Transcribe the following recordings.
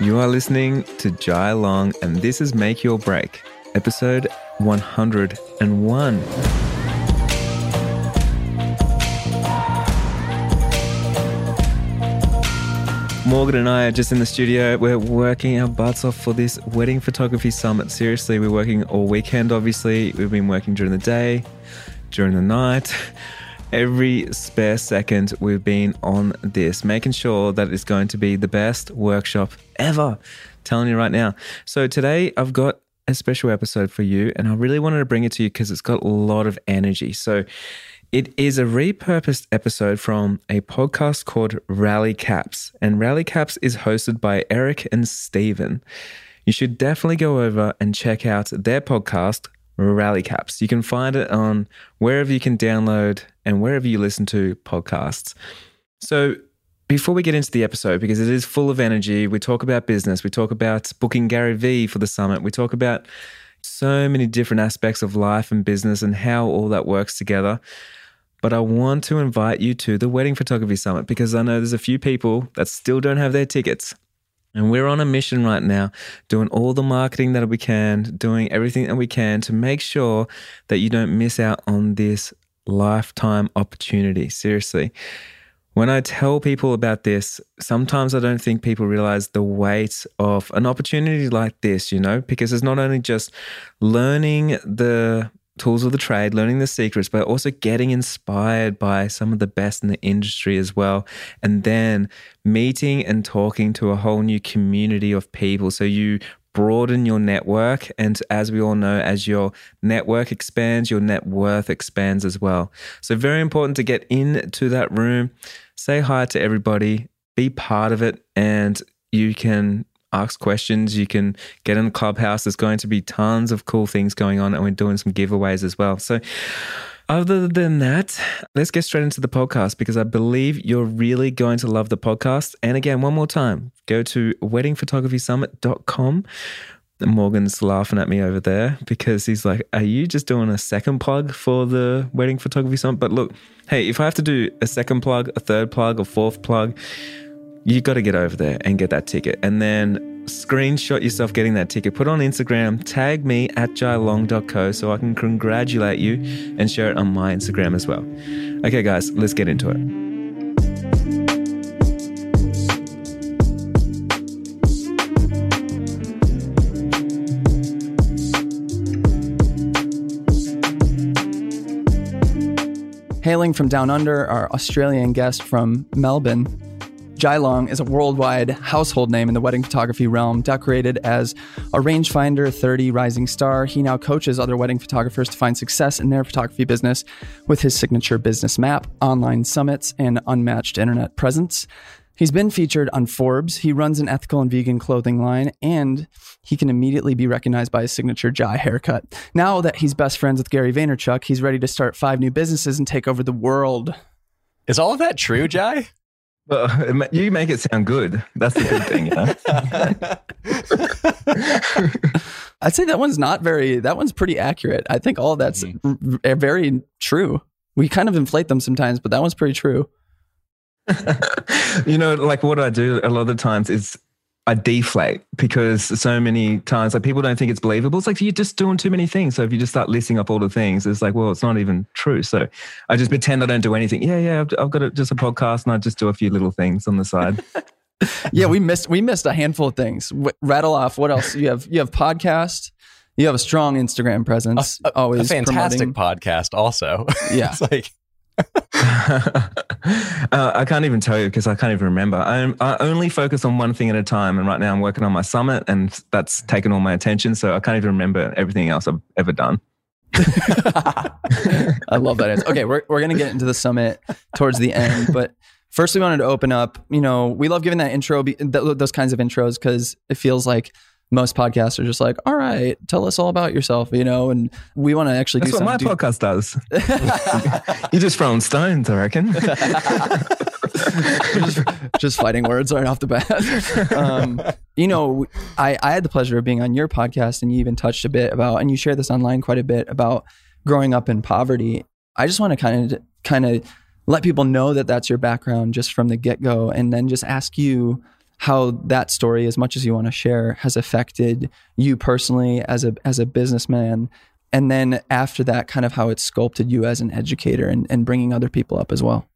You are listening to Jai Long, and this is Make Your Break, episode 101. Morgan and I are just in the studio. We're working our butts off for this wedding photography summit. Seriously, we're working all weekend, obviously. We've been working during the day, during the night. Every spare second we've been on this, making sure that it's going to be the best workshop ever. telling you right now. So today I've got a special episode for you, and I really wanted to bring it to you because it's got a lot of energy. So it is a repurposed episode from a podcast called Rally Caps, and Rally Caps is hosted by Eric and Steven. You should definitely go over and check out their podcast, Rally Caps. You can find it on wherever you can download and wherever you listen to podcasts. So, before we get into the episode, because it is full of energy, we talk about business, we talk about booking Gary Vee for the summit, we talk about so many different aspects of life and business and how all that works together. But I want to invite you to the Wedding Photography Summit because I know there's a few people that still don't have their tickets. And we're on a mission right now, doing all the marketing that we can, doing everything that we can to make sure that you don't miss out on this lifetime opportunity. Seriously. When I tell people about this, sometimes I don't think people realize the weight of an opportunity like this, you know, because it's not only just learning the tools of the trade, learning the secrets, but also getting inspired by some of the best in the industry as well. And then meeting and talking to a whole new community of people. So you broaden your network. And as we all know, as your network expands, your net worth expands as well. So, very important to get into that room, say hi to everybody, be part of it, and you can ask questions. You can get in the clubhouse. There's going to be tons of cool things going on, and we're doing some giveaways as well. So, other than that, let's get straight into the podcast because I believe you're really going to love the podcast. And again, one more time, go to weddingphotographysummit.com. Morgan's laughing at me over there because he's like, Are you just doing a second plug for the wedding photography summit? But look, hey, if I have to do a second plug, a third plug, a fourth plug, you got to get over there and get that ticket. And then screenshot yourself getting that ticket, put on Instagram, tag me at jailong.co so I can congratulate you and share it on my Instagram as well. Okay, guys, let's get into it. Hailing from down under, our Australian guest from Melbourne, Jai Long is a worldwide household name in the wedding photography realm, decorated as a rangefinder 30 rising star. He now coaches other wedding photographers to find success in their photography business with his signature business map, online summits, and unmatched internet presence. He's been featured on Forbes. He runs an ethical and vegan clothing line, and he can immediately be recognized by his signature Jai haircut. Now that he's best friends with Gary Vaynerchuk, he's ready to start five new businesses and take over the world. Is all of that true, Jai? Well, you make it sound good. That's the good thing, you know? I'd say that one's not very, that one's pretty accurate. I think all that's mm-hmm. r- very true. We kind of inflate them sometimes, but that one's pretty true. you know, like what I do a lot of times is I deflate because so many times like people don't think it's believable. It's like you're just doing too many things. So if you just start listing up all the things, it's like, well, it's not even true. So I just pretend I don't do anything. Yeah, yeah, I've, I've got a, just a podcast and I just do a few little things on the side. yeah, we missed we missed a handful of things. W- rattle off. What else? You have you have podcast. You have a strong Instagram presence. A, a, always a fantastic promoting. podcast. Also, yeah, it's like uh, I can't even tell you because I can't even remember. I, I, only focus on one thing at a time. And right now I'm working on my summit and that's taken all my attention. So I can't even remember everything else I've ever done. I love that. Answer. Okay, we're, we're going to get into the summit towards the end. But first, we wanted to open up. You know, we love giving that intro, those kinds of intros, because it feels like most podcasts are just like, all right, tell us all about yourself, you know, and we want to actually That's do what my do- podcast does. You're just throwing stones, I reckon. just, just, fighting words right off the bat. Um, you know, I, I had the pleasure of being on your podcast and you even touched a bit about, and you share this online quite a bit about growing up in poverty. I just want to kind of, kind of let people know that that's your background just from the get go and then just ask you, how that story, as much as you want to share, has affected you personally as a as a businessman, and then after that, kind of how it sculpted you as an educator and, and bringing other people up as well.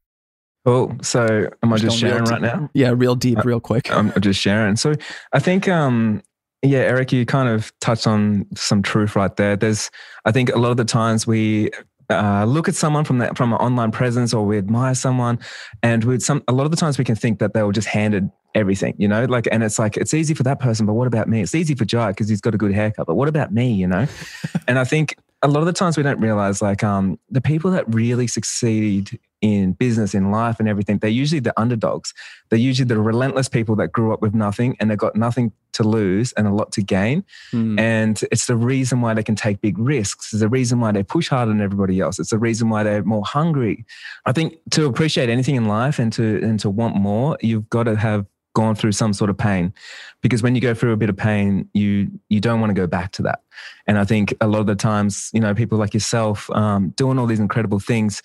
Cool. So am I just, sharing right now? Yeah, real deep, uh, real quick. I'm just sharing. So I think, um, yeah, Eric, you kind of touched on some truth right there. There's, I think, a lot of the times we uh, look at someone from that from an online presence, or we admire someone, and with some, a lot of the times we can think that they were just handed everything, you know, like, and it's like it's easy for that person, but what about me? It's easy for Jai because he's got a good haircut, but what about me? You know, and I think a lot of the times we don't realize like um, the people that really succeed in business, in life, and everything, they're usually the underdogs. They're usually the relentless people that grew up with nothing and they've got nothing to lose and a lot to gain. Mm. And it's the reason why they can take big risks. It's the reason why they push harder than everybody else. It's the reason why they're more hungry. I think to appreciate anything in life and to and to want more, you've got to have gone through some sort of pain. Because when you go through a bit of pain you you don't want to go back to that. And i think a lot of the times you know people like yourself um, doing all these incredible things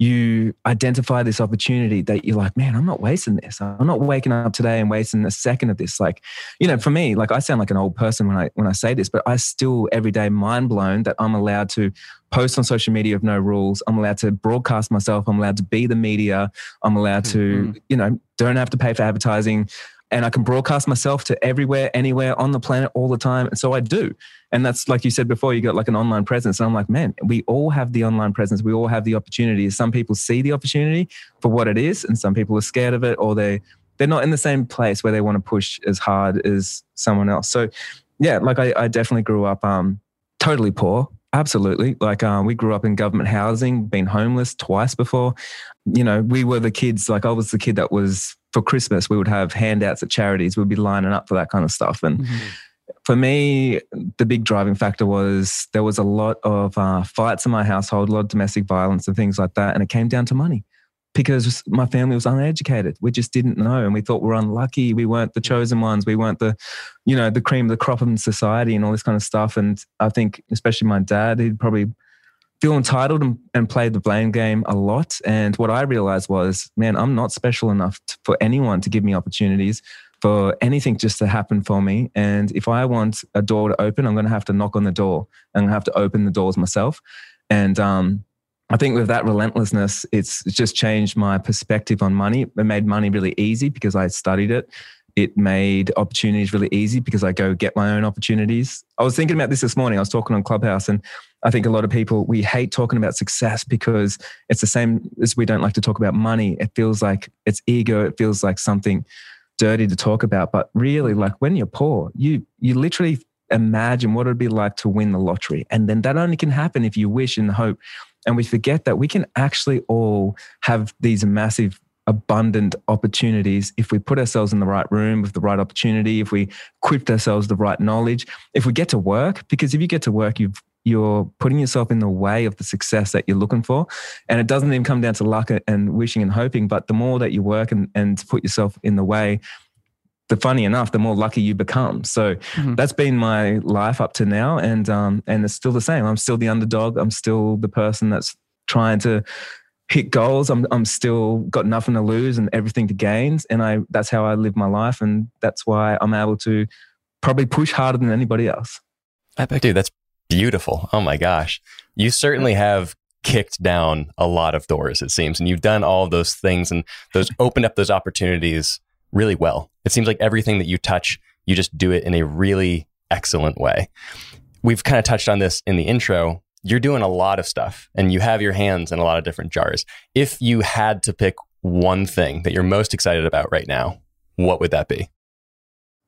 you identify this opportunity that you're like, man, I'm not wasting this. I'm not waking up today and wasting a second of this. Like, you know, for me, like I sound like an old person when I when I say this, but I still every day mind blown that I'm allowed to post on social media of no rules. I'm allowed to broadcast myself. I'm allowed to be the media. I'm allowed to, mm-hmm. you know, don't have to pay for advertising and I can broadcast myself to everywhere, anywhere on the planet all the time. And so I do. And that's like you said before, you got like an online presence. And I'm like, man, we all have the online presence. We all have the opportunity. Some people see the opportunity for what it is, and some people are scared of it, or they they're not in the same place where they want to push as hard as someone else. So yeah, like I, I definitely grew up um totally poor. Absolutely. Like um, we grew up in government housing, been homeless twice before. You know, we were the kids, like I was the kid that was for Christmas, we would have handouts at charities. We'd be lining up for that kind of stuff. And mm-hmm. for me, the big driving factor was there was a lot of uh, fights in my household, a lot of domestic violence and things like that. And it came down to money because my family was uneducated. We just didn't know. And we thought we we're unlucky. We weren't the chosen ones. We weren't the, you know, the cream of the crop in society and all this kind of stuff. And I think, especially my dad, he'd probably feel entitled and, and played the blame game a lot. And what I realized was, man, I'm not special enough to, for anyone to give me opportunities for anything just to happen for me. And if I want a door to open, I'm going to have to knock on the door. I'm going to have to open the doors myself. And um, I think with that relentlessness, it's, just changed my perspective on money. It made money really easy because I studied it. It made opportunities really easy because I go get my own opportunities. I was thinking about this this morning. I was talking on Clubhouse, and I think a lot of people, we hate talking about success because it's the same as we don't like to talk about money. It feels like it's ego. It feels like something dirty to talk about. But really, like when you're poor, you, you literally imagine what it'd be like to win the lottery. And then that only can happen if you wish and hope. And we forget that we can actually all have these massive abundant opportunities if we put ourselves in the right room with the right opportunity, if we equip ourselves the right knowledge, if we get to work, because if you get to work, you've you're putting yourself in the way of the success that you're looking for. And it doesn't even come down to luck and wishing and hoping, but the more that you work and, and put yourself in the way, the funny enough, the more lucky you become. So mm-hmm. that's been my life up to now. And um, and it's still the same. I'm still the underdog. I'm still the person that's trying to hit goals. I'm I'm still got nothing to lose and everything to gain. And I that's how I live my life. And that's why I'm able to probably push harder than anybody else. Epic. Dude, that's beautiful. Oh my gosh. You certainly have kicked down a lot of doors, it seems. And you've done all those things and those opened up those opportunities really well. It seems like everything that you touch, you just do it in a really excellent way. We've kind of touched on this in the intro. You're doing a lot of stuff and you have your hands in a lot of different jars. If you had to pick one thing that you're most excited about right now, what would that be?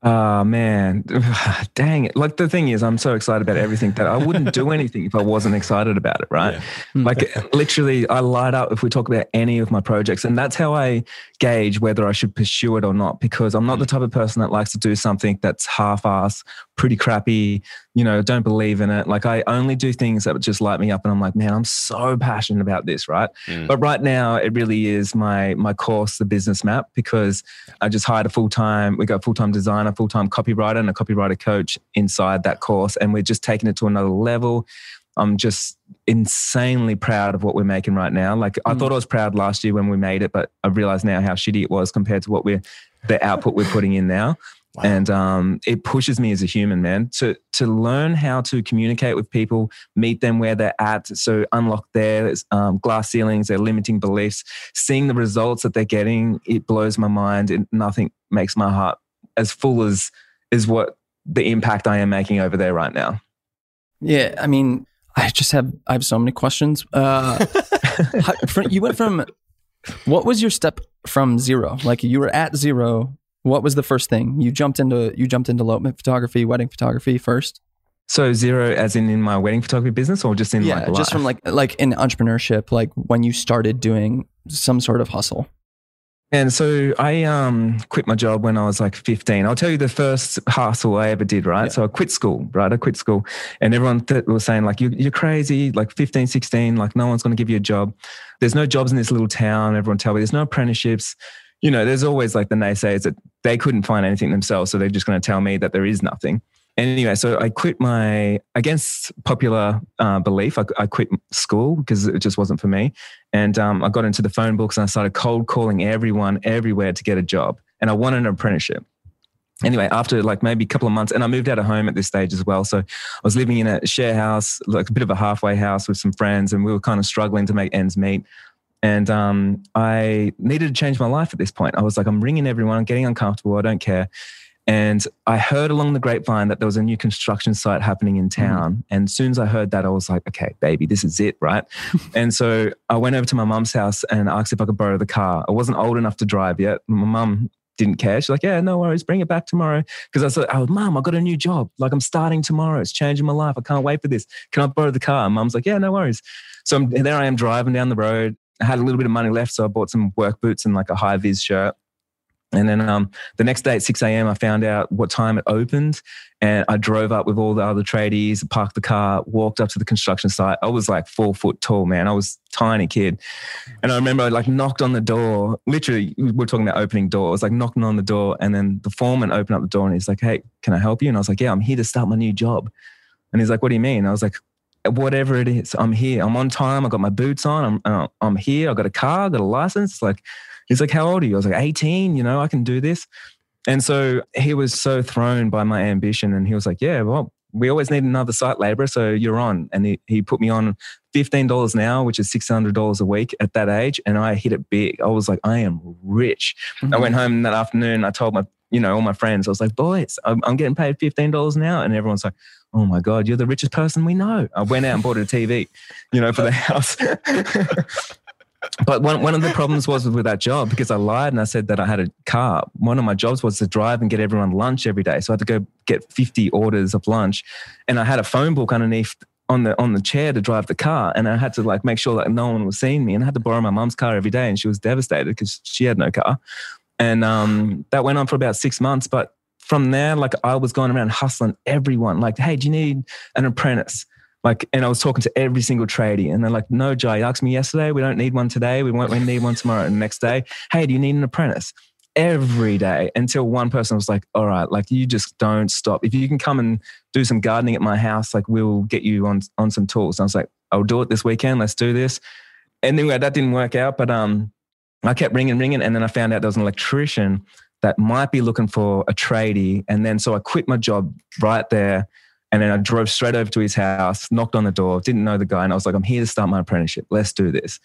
Oh man, dang it. Like the thing is, I'm so excited about everything that I wouldn't do anything if I wasn't excited about it, right? Yeah. Hmm. Like literally, I light up if we talk about any of my projects. And that's how I gauge whether I should pursue it or not, because I'm not the type of person that likes to do something that's half ass, pretty crappy, you know, don't believe in it. Like I only do things that just light me up and I'm like, man, I'm so passionate about this, right? Mm. But right now it really is my my course, the business map, because I just hired a full-time, we got full-time designer, full-time copywriter, and a copywriter coach inside that course. And we're just taking it to another level. I'm just insanely proud of what we're making right now. Like I Mm. thought I was proud last year when we made it, but I realize now how shitty it was compared to what we're the output we're putting in now. Wow. And um, it pushes me as a human, man, to to learn how to communicate with people, meet them where they're at. So unlock their um, glass ceilings, their limiting beliefs, seeing the results that they're getting. It blows my mind. And nothing makes my heart as full as is what the impact I am making over there right now. Yeah, I mean, I just have I have so many questions. Uh, how- fr- you went from what was your step from zero? Like you were at zero. What was the first thing you jumped into? You jumped into elopement photography, wedding photography first. So zero, as in in my wedding photography business, or just in yeah, like life? just from like like in entrepreneurship, like when you started doing some sort of hustle. And so I um, quit my job when I was like 15. I'll tell you the first hustle I ever did, right? Yeah. So I quit school, right? I quit school. And everyone th- was saying, like, you, you're crazy, like 15, 16, like, no one's going to give you a job. There's no jobs in this little town. Everyone tell me there's no apprenticeships. You know, there's always like the naysayers that they couldn't find anything themselves. So they're just going to tell me that there is nothing. Anyway, so I quit my, against popular uh, belief, I, I quit school because it just wasn't for me. And um, I got into the phone books and I started cold calling everyone everywhere to get a job. And I wanted an apprenticeship. Anyway, after like maybe a couple of months, and I moved out of home at this stage as well. So I was living in a share house, like a bit of a halfway house with some friends, and we were kind of struggling to make ends meet. And um, I needed to change my life at this point. I was like, I'm ringing everyone, I'm getting uncomfortable, I don't care. And I heard along the grapevine that there was a new construction site happening in town. And as soon as I heard that, I was like, okay, baby, this is it, right? and so I went over to my mum's house and asked if I could borrow the car. I wasn't old enough to drive yet. My mum didn't care. She's like, yeah, no worries, bring it back tomorrow. Because I said, oh, mum, I got a new job. Like I'm starting tomorrow. It's changing my life. I can't wait for this. Can I borrow the car? Mum's like, yeah, no worries. So I'm, there I am driving down the road. I had a little bit of money left. So I bought some work boots and like a high vis shirt. And then um, the next day at 6 a.m., I found out what time it opened. And I drove up with all the other tradies, parked the car, walked up to the construction site. I was like four foot tall, man. I was tiny kid. And I remember I like knocked on the door. Literally, we're talking about opening doors, like knocking on the door. And then the foreman opened up the door and he's like, hey, can I help you? And I was like, yeah, I'm here to start my new job. And he's like, what do you mean? I was like, whatever it is, I'm here. I'm on time. I got my boots on. I'm, uh, I'm here. I got a car, I got a license. Like, He's like, How old are you? I was like, 18, you know, I can do this. And so he was so thrown by my ambition. And he was like, Yeah, well, we always need another site laborer. So you're on. And he, he put me on $15 an hour, which is $600 a week at that age. And I hit it big. I was like, I am rich. I went home that afternoon. I told my, you know, all my friends, I was like, boys, I'm, I'm getting paid $15 an hour. And everyone's like, oh my God, you're the richest person we know. I went out and bought a TV, you know, for the house. but one, one of the problems was with that job because I lied and I said that I had a car. One of my jobs was to drive and get everyone lunch every day. So I had to go get 50 orders of lunch. And I had a phone book underneath on the on the chair to drive the car. And I had to like make sure that no one was seeing me. And I had to borrow my mum's car every day. And she was devastated because she had no car. And um, that went on for about six months. But from there, like I was going around hustling everyone, like, hey, do you need an apprentice? Like, and I was talking to every single tradie, and they're like, "No, Joe, you asked me yesterday. We don't need one today. We won't. We need one tomorrow." And next day, "Hey, do you need an apprentice?" Every day until one person was like, "All right, like you just don't stop. If you can come and do some gardening at my house, like we'll get you on on some tools." And I was like, "I'll do it this weekend. Let's do this." And then that didn't work out, but um, I kept ringing, ringing, and then I found out there was an electrician that might be looking for a tradie, and then so I quit my job right there. And then I drove straight over to his house, knocked on the door, didn't know the guy. And I was like, I'm here to start my apprenticeship. Let's do this.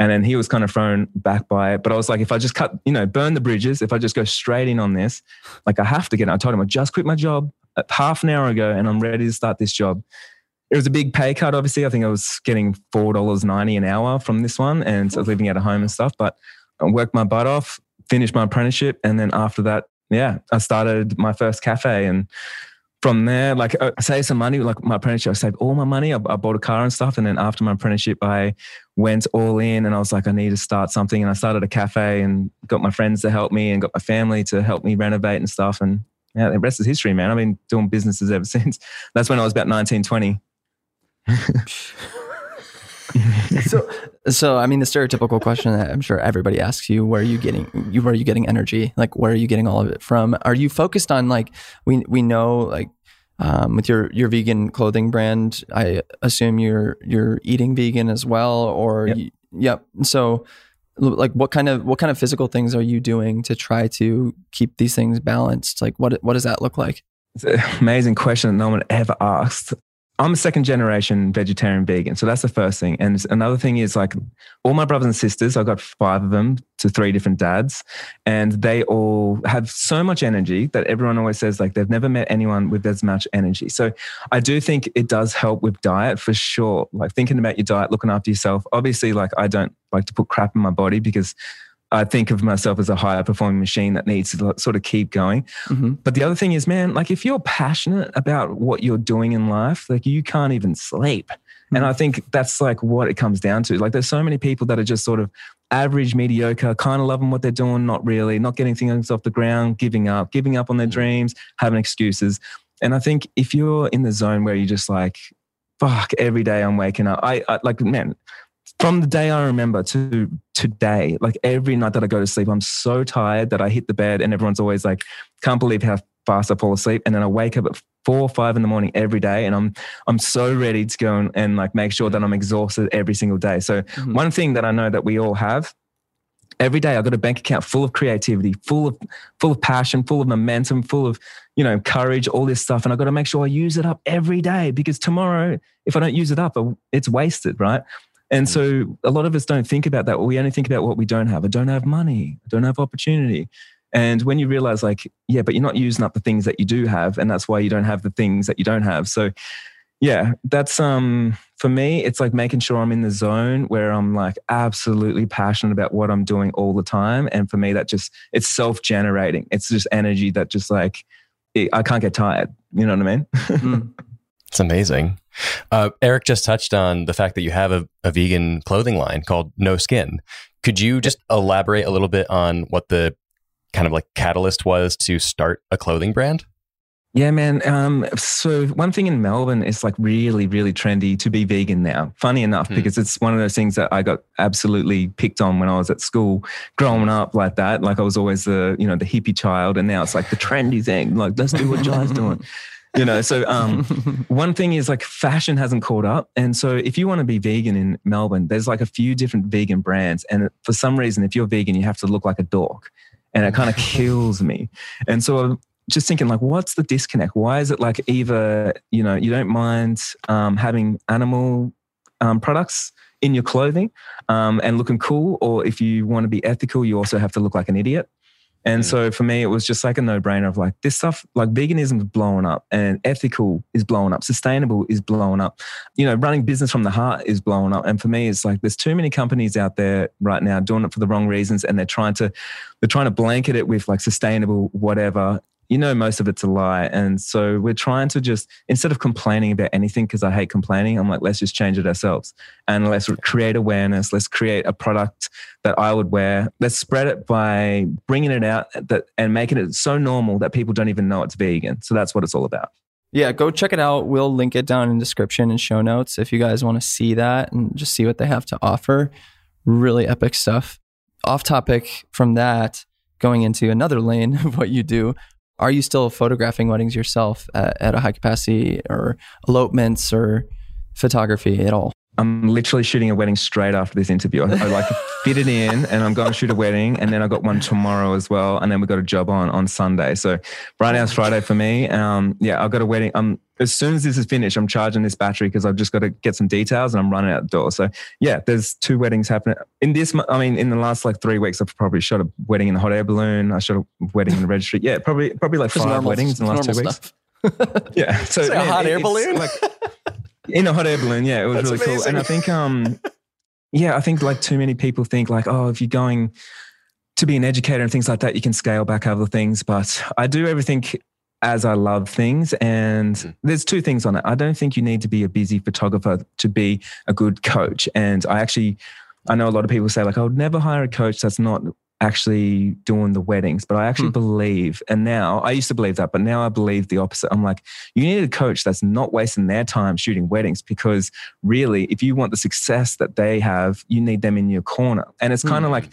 And then he was kind of thrown back by it. But I was like, if I just cut, you know, burn the bridges, if I just go straight in on this, like I have to get it. I told him I just quit my job uh, half an hour ago and I'm ready to start this job. It was a big pay cut, obviously. I think I was getting $4.90 an hour from this one and so I was living at a home and stuff. But I worked my butt off, finished my apprenticeship. And then after that, yeah, I started my first cafe and from there, like uh, I saved some money, like my apprenticeship, I saved all my money. I, I, bought a car and stuff. And then after my apprenticeship, I went all in and I was like, I need to start something. And I started a cafe and got my friends to help me and got my family to help me renovate and stuff. And yeah, the rest is history, man. I've been doing businesses ever since. That's when I was about 19, 20. so, so I mean, the stereotypical question that I'm sure everybody asks you: Where are you getting? You where are you getting energy? Like, where are you getting all of it from? Are you focused on like we we know like um, with your your vegan clothing brand. I assume you're you're eating vegan as well, or Yep. yep. So, like, what kind of what kind of physical things are you doing to try to keep these things balanced? Like, what what does that look like? It's an amazing question that no one ever asked. I'm a second generation vegetarian vegan. So that's the first thing. And another thing is like all my brothers and sisters, I've got five of them to three different dads, and they all have so much energy that everyone always says like they've never met anyone with as much energy. So I do think it does help with diet for sure. Like thinking about your diet, looking after yourself. Obviously, like I don't like to put crap in my body because I think of myself as a higher performing machine that needs to sort of keep going. hmm But the other thing is, man, like if you're passionate about what you're doing in life, like you can't even sleep. And I think that's like what it comes down to. Like there's so many people that are just sort of average, mediocre, kind of loving what they're doing, not really, not getting things off the ground, giving up, giving up on their dreams, having excuses. And I think if you're in the zone where you're just like, fuck, every day I'm waking up, I, I like, man, from the day I remember to today, like every night that I go to sleep, I'm so tired that I hit the bed and everyone's always like, can't believe how fast I fall asleep. And then I wake up at four or five in the morning every day and I'm I'm so ready to go and, and like make sure that I'm exhausted every single day. So Mhm. one thing that I know that we all have every day I've got a bank account full of creativity, full of full of passion, full of momentum, full of, you know, courage, all this stuff. And I've got to make sure I use it up every day because tomorrow, if I don't use it up, it's wasted, right? And so a lot of us don't think about that. We only think about what we don't have. I don't have money. I don't have opportunity. And when you realize, like, yeah, but you're not using up the things that you do have, and that's why you don't have the things that you don't have. So, yeah, that's um for me. It's like making sure I'm in the zone where I'm like absolutely passionate about what I'm doing all the time. And for me, that just it's self generating. It's just energy that just like it, I can't get tired. You know what I mean? Mm. It's amazing. Uh, Eric just touched on the fact that you have a, a vegan clothing line called No Skin. Could you just elaborate a little bit on what the kind of like catalyst was to start a clothing brand? Yeah, man. Um, so one thing in Melbourne is like really, really trendy to be vegan now. Funny enough, Hmm. because it's one of those things that I got absolutely picked on when I was at school, growing up like that. Like I was always the, you know, the hippie child, and now it's like the trendy thing. Like let's do what Jai's doing. You know, so um, one thing is like fashion hasn't caught up. And so if you want to be vegan in Melbourne, there's like a few different vegan brands. And for some reason, if you're vegan, you have to look like a dork. And it kind of kills me. And so I'm just thinking like, what's the disconnect? Why is it like either, you know, you don't mind um, having animal um, products in your clothing um, and looking cool, or if you want to be ethical, you also have to look like an idiot. And Mm. so for me, it was just like a no brainer of like this stuff, like veganism is blowing up and ethical is blowing up, sustainable is blowing up. You know, running business from the heart is blowing up. And for me, it's like there's too many companies out there right now doing it for the wrong reasons and they're trying to they're trying to blanket it with like sustainable whatever. You know, most of it's a lie. And so we're trying to just instead of complaining about anything, because I hate complaining, I'm like, let's just change it ourselves and let's create awareness. Let's create a product that I would wear. Let's spread it by bringing it out that and making it so normal that people don't even know it's vegan. So that's what it's all about. Yeah, go check it out. We'll link it down in description and show notes if you guys want to see that and just see what they have to offer. Really epic stuff. Off topic from that, going into another lane of what you do. Are you still photographing weddings yourself at, at a high capacity or elopements or photography at all? I'm literally shooting a wedding straight after this interview. I, I like fit it in and I'm going to shoot a wedding and then I got one tomorrow as well. And then we got a job on on Sunday. So right now it's Friday for me. Um, yeah, I've got a wedding. Um, as soon as this is finished, I'm charging this battery because I've just got to get some details and I'm running out the door. So yeah, there's two weddings happening in this. I mean, in the last like three weeks, I've probably shot a wedding in a hot air balloon. I shot a wedding in the registry. Yeah, probably probably like five normal- weddings in the last two normal weeks. Yeah, so It's like a hot it- air balloon? like in a hot air balloon. Yeah, it was That's really cool. And I think, um, yeah, I think like too many people think like, oh, if you're going to be an educator and things like that, you can scale back other things. But I do everything as I love things. And Mhm. there's two things on it. I don't think you need to be a busy photographer to be a good coach. And I actually, I know a lot of people say like, I would never hire a coach that's not actually doing the weddings, but I actually Hmm. believe, and now I used to believe that, but now I believe the opposite. I'm like, you need a coach that's not wasting their time shooting weddings because really, if you want the success that they have, you need them in your corner. And it's kind of Hmm. like,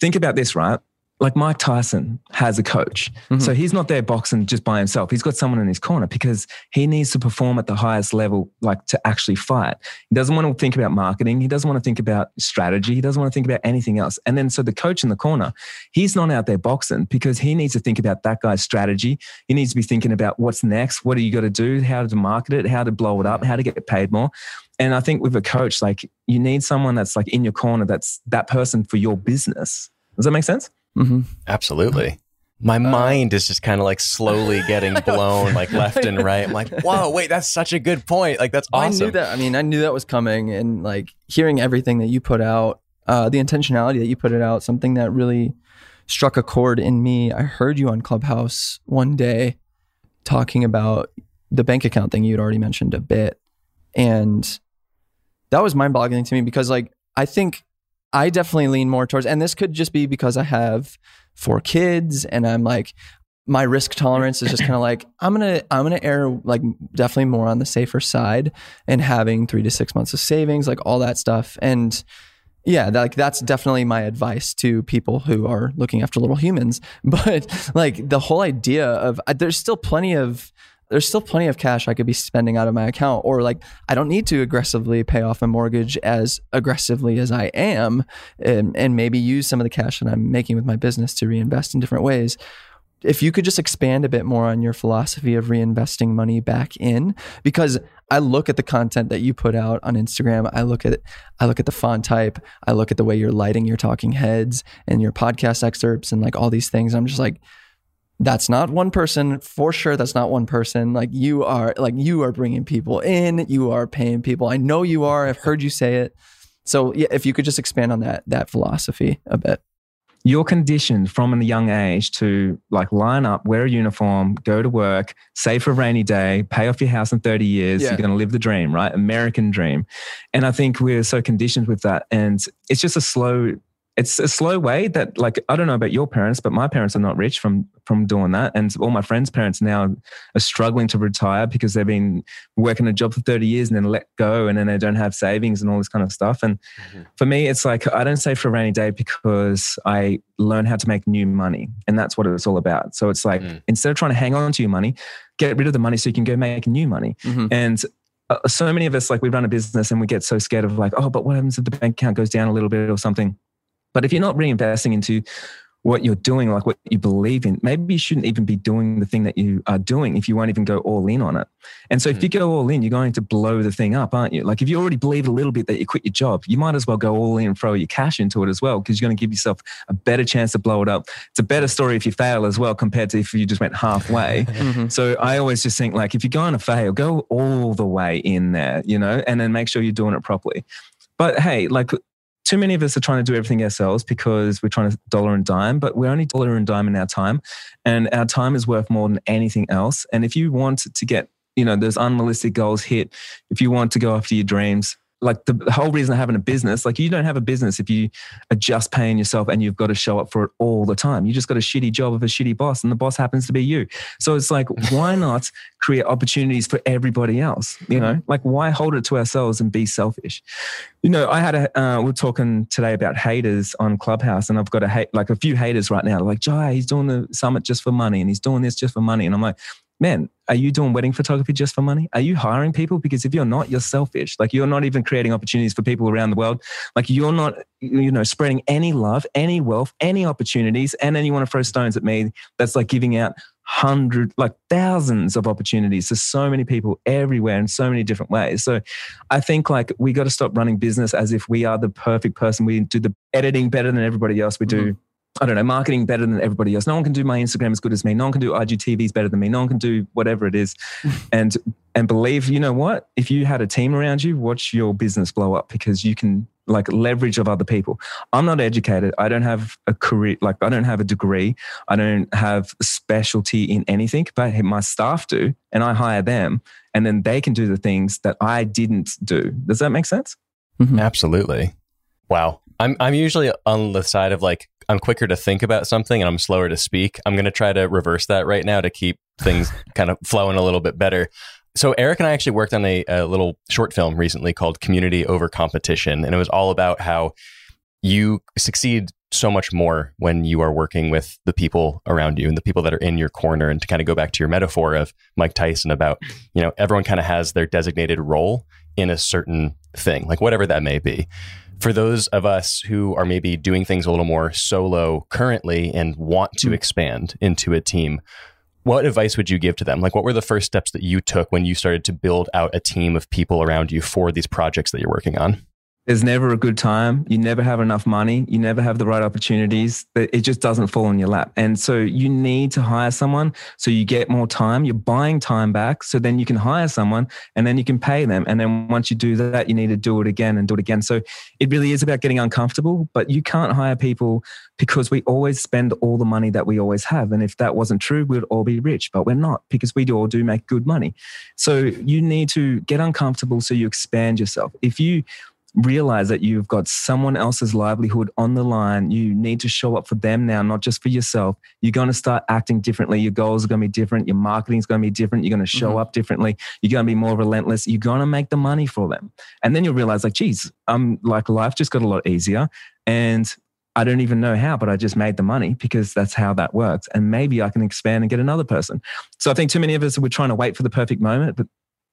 think about this, right? Like Mike Tyson has a coach. Mhm. So he's not there boxing just by himself. He's got someone in his corner because he needs to perform at the highest level, like to actually fight. He doesn't want to think about marketing. He doesn't want to think about strategy. He doesn't want to think about anything else. And then so the coach in the corner, he's not out there boxing because he needs to think about that guy's strategy. He needs to be thinking about what's next. What do you got to do? How to market it? How to blow it up? How to get paid more? And I think with a coach, like you need someone that's like in your corner, that's that person for your business. Does that make sense? Hmm Absolutely. My mind is just kind of like slowly getting blown like left and right. I'm like, whoa, wait, that's such a good point. Like that's I awesome. knew that. I mean, I knew that was coming, and like hearing everything that you put out, uh, the intentionality that you put it out, something that really struck a chord in me. I heard you on Clubhouse one day talking about the bank account thing you'd already mentioned a bit, and that was mind-boggling to me because, like, I think I definitely lean more towards, and this could just be because I have four kids, and I'm like, my risk tolerance is just kind of like I'm gonna I'm gonna err like definitely more on the safer side and having three to six months of savings, like all that stuff. And yeah, that, like that's definitely my advice to people who are looking after little humans. But like the whole idea of there's still plenty of there's still plenty of cash I could be spending out of my account, or like I don't need to aggressively pay off my mortgage as aggressively as I am, and, and maybe use some of the cash that I'm making with my business to reinvest in different ways. If you could just expand a bit more on your philosophy of reinvesting money back in because I look at the content that you put out on Instagram I look at I look at the font type I look at the way you're lighting your talking heads and your podcast excerpts and like all these things I'm just like that's not one person for sure that's not one person like you are like you are bringing people in you are paying people I know you are I've heard you say it so yeah if you could just expand on that that philosophy a bit you're conditioned from a young age to like line up, wear a uniform, go to work, save for a rainy day, pay off your house in 30 years. Yeah. You're going to live the dream, right? American dream. And I think we're so conditioned with that. And it's just a slow, it's a slow way that like, I don't know about your parents, but my parents are not rich from, from doing that. And all my friends' parents now are struggling to retire because they've been working a job for 30 years and then let go and then they don't have savings and all this kind of stuff. And for me, it's like I don't save for a rainy day because I learn how to make new money. And that's what it's all about. So it's like Mm. instead of trying to hang on to your money, get rid of the money so you can go make new money. Mhm. And uh, so many of us, like we run a business and we get so scared of like, oh, but what happens if the bank account goes down a little bit or something? But if you're not reinvesting into what you're doing, like what you believe in, maybe you shouldn't even be doing the thing that you are doing if you won't even go all in on it. And so if you go all in, you're going to blow the thing up, aren't you? Like if you already believe a little bit that you quit your job, you might as well go all in and throw your cash into it as well, because you're going to give yourself a better chance to blow it up. It's a better story if you fail as well compared to if you just went halfway. Mhm. So I always just think like if you're going to fail, go all the way in there, you know, and then make sure you're doing it properly. But hey, like too many of us are trying to do everything ourselves because we're trying to dollar and dime, but we're only dollar and dime in our time. And our time is worth more than anything else. And if you want to get, you know, those unrealistic goals hit, if you want to go after your dreams, like the, the whole reason of having a business, like you don't have a business if you are just paying yourself and you've got to show up for it all the time. You just got a shitty job of a shitty boss and the boss happens to be you. So it's like, why not create opportunities for everybody else? You know, like why hold it to ourselves and be selfish? You know, I had a, uh, we're talking today about haters on Clubhouse and I've got a hate, like a few haters right now. Like, Jai, he's doing the summit just for money and he's doing this just for money. And I'm like, man, are you doing wedding photography just for money? Are you hiring people? Because if you're not, you're selfish. Like you're not even creating opportunities for people around the world. Like you're not, you know, spreading any love, any wealth, any opportunities. And then you want to throw stones at me. That's like giving out hundred, like thousands of opportunities to so many people everywhere in so many different ways. So I think like we got to stop running business as if we are the perfect person. We do the editing better than everybody else. We do mm-hmm. I don't know, marketing better than everybody else. No one can do my Instagram as good as me. No one can do IGTVs better than me. No one can do whatever it is. and and believe, you know what? If you had a team around you, watch your business blow up because you can like leverage of other people. I'm not educated. I don't have a career, like I don't have a degree. I don't have a specialty in anything, but my staff do, and I hire them, and then they can do the things that I didn't do. Does that make sense? Mhm. Absolutely. Wow. I'm I'm usually on the side of like I'm quicker to think about something and I'm slower to speak. I'm going to try to reverse that right now to keep things kind of flowing a little bit better. So Eric and I actually worked on a, a little short film recently called Community Over Competition and it was all about how you succeed so much more when you are working with the people around you and the people that are in your corner. And to kind of go back to your metaphor of Mike Tyson about, you know, everyone kind of has their designated role in a certain thing, like whatever that may be. For those of us who are maybe doing things a little more solo currently and want to mm. expand into a team, what advice would you give to them? Like, what were the first steps that you took when you started to build out a team of people around you for these projects that you're working on? There's never a good time. You never have enough money. You never have the right opportunities. It just doesn't fall in your lap. And so you need to hire someone so you get more time. You're buying time back. So then you can hire someone and then you can pay them. And then once you do that, you need to do it again and do it again. So it really is about getting uncomfortable, but you can't hire people because we always spend all the money that we always have. And if that wasn't true, we'd all be rich, but we're not because we all do make good money. So you need to get uncomfortable so you expand yourself. If you realize that you've got someone else's livelihood on the line. You need to show up for them now, not just for yourself. You're going to start acting differently. Your goals are going to be different. Your marketing is going to be different. You're going to show mm-hmm. up differently. You're going to be more relentless. You're going to make the money for them. And then you'll realize, like, geez, I'm like, life just got a lot easier. And I don't even know how, but I just made the money because that's how that works. And maybe I can expand and get another person. So I think too many of us we're trying to wait for the perfect moment, but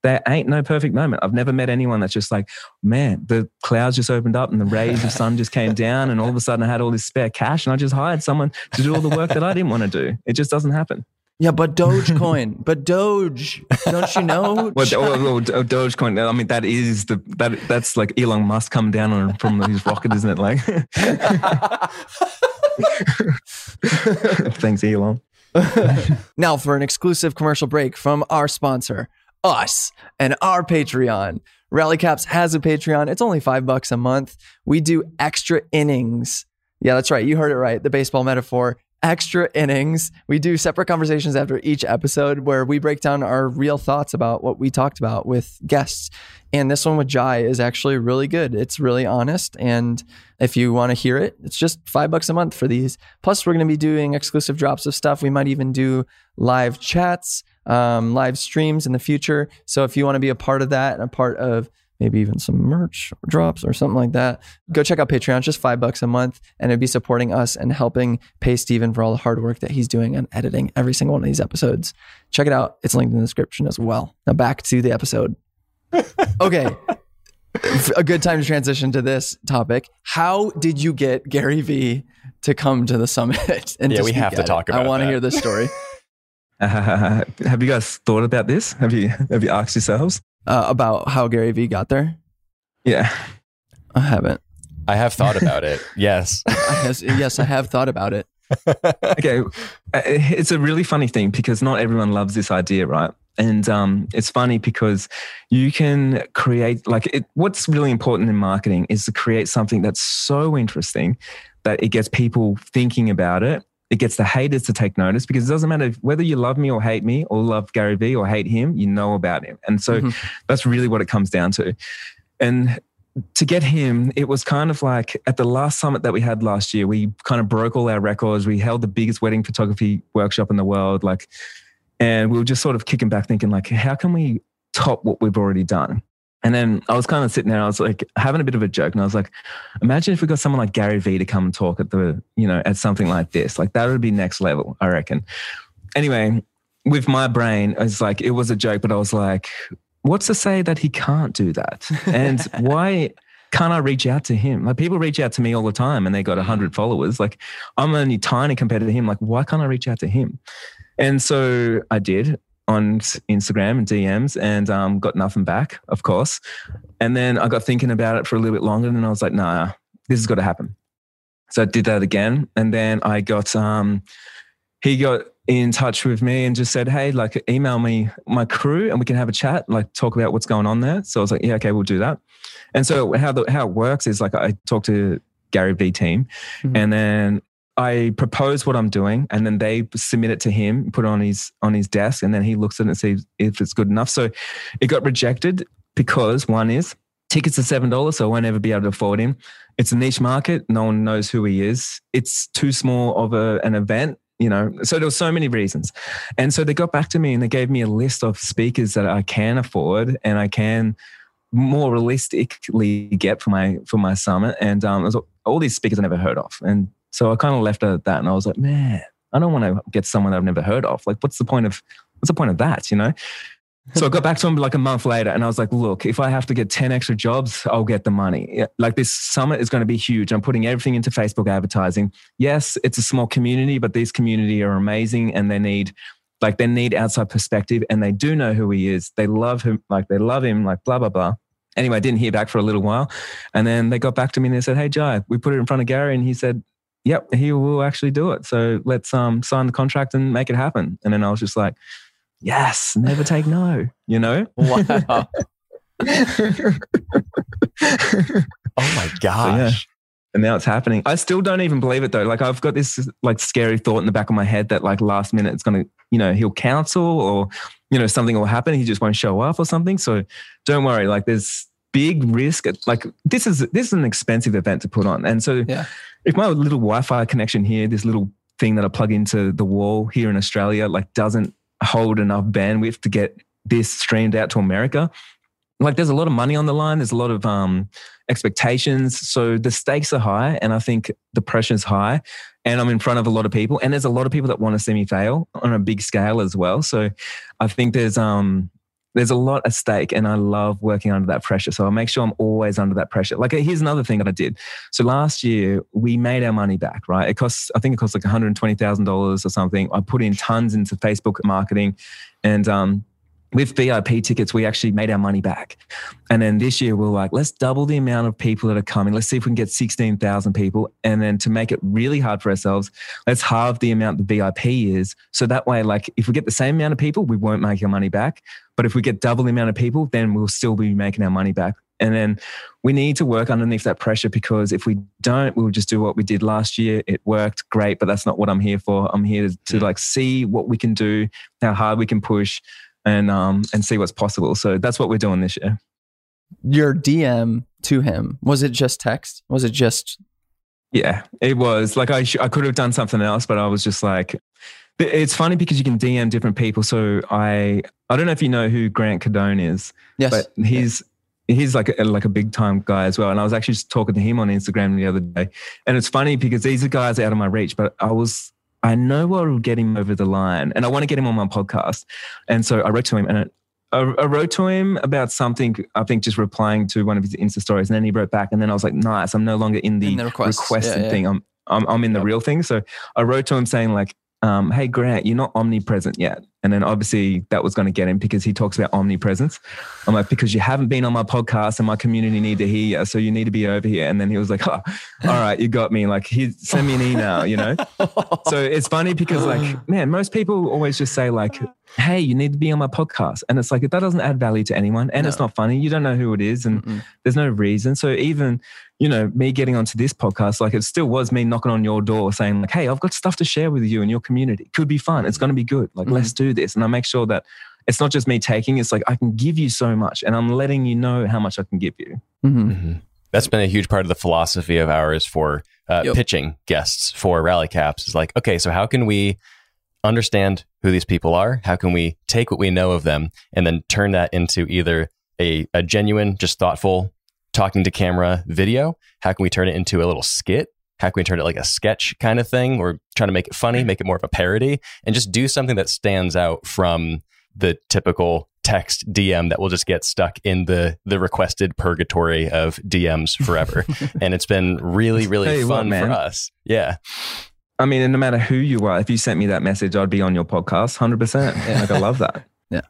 there ain't no perfect moment. I've never met anyone that's just like, man, the clouds just opened up and the rays of sun just came down, and all of a sudden I had all this spare cash and I just hired someone to do all the work that I didn't want to do. It just doesn't happen. Yeah, but Dogecoin, but Doge, don't you know? well, oh, oh, Dogecoin. I mean, that is the that that's like Elon Musk come down on from his rocket, isn't it? Like, thanks, Elon. now for an exclusive commercial break from our sponsor us and our Patreon. Rally Caps has a Patreon. It's only five bucks a month. We do extra innings. Yeah, that's right. You heard it right. The baseball metaphor. Extra innings. We do separate conversations after each episode where we break down our real thoughts about what we talked about with guests. And this one with Jai is actually really good. It's really honest. And if you want to hear it, it's just five bucks a month for these. Plus, we're going to be doing exclusive drops of stuff. We might even do live chats um, live streams in the future. So if you want to be a part of that and a part of maybe even some merch drops or something like that, go check out Patreon. It's just five bucks a month, and it'd be supporting us and helping pay Steven for all the hard work that he's doing on editing every single one of these episodes. Check it out. It's linked in the description as well. Now back to the episode. Okay. a good time to transition to this topic. How did you get Gary Vee to come to the summit? And yeah, we have to talk about. I want to hear this story. Uh, have you guys thought about this? Have you have you asked yourselves uh, about how Gary Vee got there? Yeah, I haven't. I have thought about it. Yes. yes, yes, I have thought about it. okay, uh, it's a really funny thing because not everyone loves this idea, right? And um, it's funny because you can create like it, what's really important in marketing is to create something that's so interesting that it gets people thinking about it it gets the haters to take notice because it doesn't matter whether you love me or hate me or love Gary Vee or hate him, you know about him. And so mm-hmm. that's really what it comes down to. And to get him, it was kind of like at the last summit that we had last year, we kind of broke all our records. We held the biggest wedding photography workshop in the world. Like, and we were just sort of kicking back, thinking, like, how can we top what we've already done? And then I was kind of sitting there, I was like having a bit of a joke. And I was like, imagine if we got someone like Gary Vee to come and talk at the, you know, at something like this. Like that would be next level, I reckon. Anyway, with my brain, it's like, it was a joke, but I was like, what's to say that he can't do that? And why can't I reach out to him? Like people reach out to me all the time and they got 100 mm. followers. Like I'm only tiny compared to him. Like, why can't I reach out to him? And so I did on Instagram and DMs and um, got nothing back, of course. And then I got thinking about it for a little bit longer and I was like, nah, this has got to happen. So I did that again. And then I got, um, he got in touch with me and just said, hey, like email me my crew and we can have a chat, like talk about what's going on there. So I was like, yeah, okay, we'll do that. And so how the, how it works is like I talk to Gary Vee team mm-hmm. and then I propose what I'm doing, and then they submit it to him, put it on his on his desk, and then he looks at it and sees if it's good enough. So it got rejected because one is tickets are seven dollars, so I won't ever be able to afford him. It's a niche market; no one knows who he is. It's too small of a, an event, you know. So there were so many reasons, and so they got back to me and they gave me a list of speakers that I can afford and I can more realistically get for my for my summit. And um, all these speakers I never heard of, and So I kind of left it at that. And I was like, man, I don't want to get someone I've never heard of. Like, what's the point of, what's the point of that, you know? So I got back to him like a month later and I was like, look, if I have to get 10 extra jobs, I'll get the money. Like this summit is going to be huge. I'm putting everything into Facebook advertising. Yes, it's a small community, but these community are amazing and they need like they need outside perspective and they do know who he is. They love him, like they love him, like blah, blah, blah. Anyway, I didn't hear back for a little while. And then they got back to me and they said, Hey Jai, we put it in front of Gary and he said, Yep, he will actually do it. So let's um sign the contract and make it happen. And then I was just like, yes, never take no, you know? Wow. oh my gosh. So, yeah. And now it's happening. I still don't even believe it though. Like I've got this like scary thought in the back of my head that like last minute it's gonna, you know, he'll cancel or, you know, something will happen. He just won't show up or something. So don't worry. Like there's big risk. Like this is this is an expensive event to put on. And so Yeah. if my little Wi-Fi connection here, this little thing that I plug into the wall here in Australia, like doesn't hold enough bandwidth to get this streamed out to America. Like there's a lot of money on the line. There's a lot of um, expectations. So the stakes are high, and I think the pressure's high. And I'm in front of a lot of people, and there's a lot of people that want to see me fail on a big scale as well. So I think there's um there's a lot at stake, and I love working under that pressure. So I make sure I'm always under that pressure. Like here's another thing that I did. So last year we made our money back, right? It costs I think it cost like 120 thousand dollars or something. I put in tons into Facebook marketing, and um with VIP tickets, we actually made our money back. And then this year, we are like, let's double the amount of people that are coming. Let's see if we can get 16,000 people. And then to make it really hard for ourselves, let's halve the amount the VIP is. So that way, like, if we get the same amount of people, we won't make our money back. But if we get double the amount of people, then we'll still be making our money back. And then we need to work underneath that pressure because if we don't, we'll just do what we did last year. It worked great, but that's not what I'm here for. I'm here to, to like see what we can do, how hard we can push and um and see what's possible. So that's what we're doing this year. Your DM to him was it just text? Was it just? Yeah, it was like I sh- I could have done something else, but I was just like, it's funny because you can DM different people. So I I don't know if you know who Grant Cardone is, Yes. but he's he's like a, like a big time guy as well. And I was actually just talking to him on Instagram the other day, and it's funny because these are guys out of my reach, but I was I know what will get him over the line, and I want to get him on my podcast. And so I wrote to him, and I, I wrote to him about something. I think just replying to one of his Insta stories, and then he wrote back, and then I was like, "Nice, I'm no longer in the, In the requested Yeah, yeah. thing. I'm, I'm I'm in the Yep. real thing." So I wrote to him saying like, um, "Hey Grant, you're not omnipresent yet." And then obviously that was going to get him because he talks about omnipresence. I'm like, because you haven't been on my podcast and my community need to hear you, so you need to be over here. And then he was like, oh, all right, you got me. Like, he send me an email, you know? so it's funny because like man most people always just say like hey you need to be on my podcast and it's like that doesn't add value to anyone and it's not funny you don't know who it is and Mm-mm. there's no reason so even you know me getting onto this podcast like it still was me knocking on your door saying like hey i've got stuff to share with you and your community could be fun it's going to be good like Mhm. let's do this and i make sure that it's not just me taking it's like i can give you so much and i'm letting you know how much i can give you Mhm. Mhm. That's been a huge part of the philosophy of ours for uh, Yep. pitching guests for Rally Caps. Is like, okay, so how can we understand who these people are? How can we take what we know of them and then turn that into either a, a genuine, just thoughtful, talking to camera video? How can we turn it into a little skit? How can we turn it like a sketch kind of thing or trying to make it funny, make it more of a parody and just do something that stands out from the typical text DM that will just get stuck in the the requested purgatory of DMs forever. and it's been really, really Tell you what, fun for us. Yeah. I mean, and no matter who you are, if you sent me that message, I'd be on your podcast, hundred percent. Like I love that. Yeah.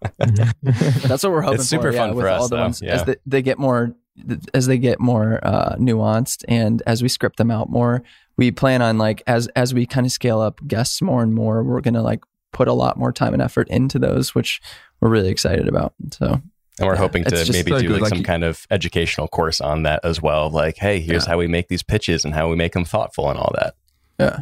That's what we're hoping It's super for. fun yeah, for us, all the though. ones Yeah. as they, they get more as they get more uh, nuanced and as we script them out more. We plan on like as as we kind of scale up guests more and more, we're gonna like put a lot more time and effort into those, which we're really excited about. So And we're Yeah, hoping to maybe so do like, Like some you- kind of educational course on that as well. Like, hey, here's Yeah. how we make these pitches and how we make them thoughtful and all that. yeah,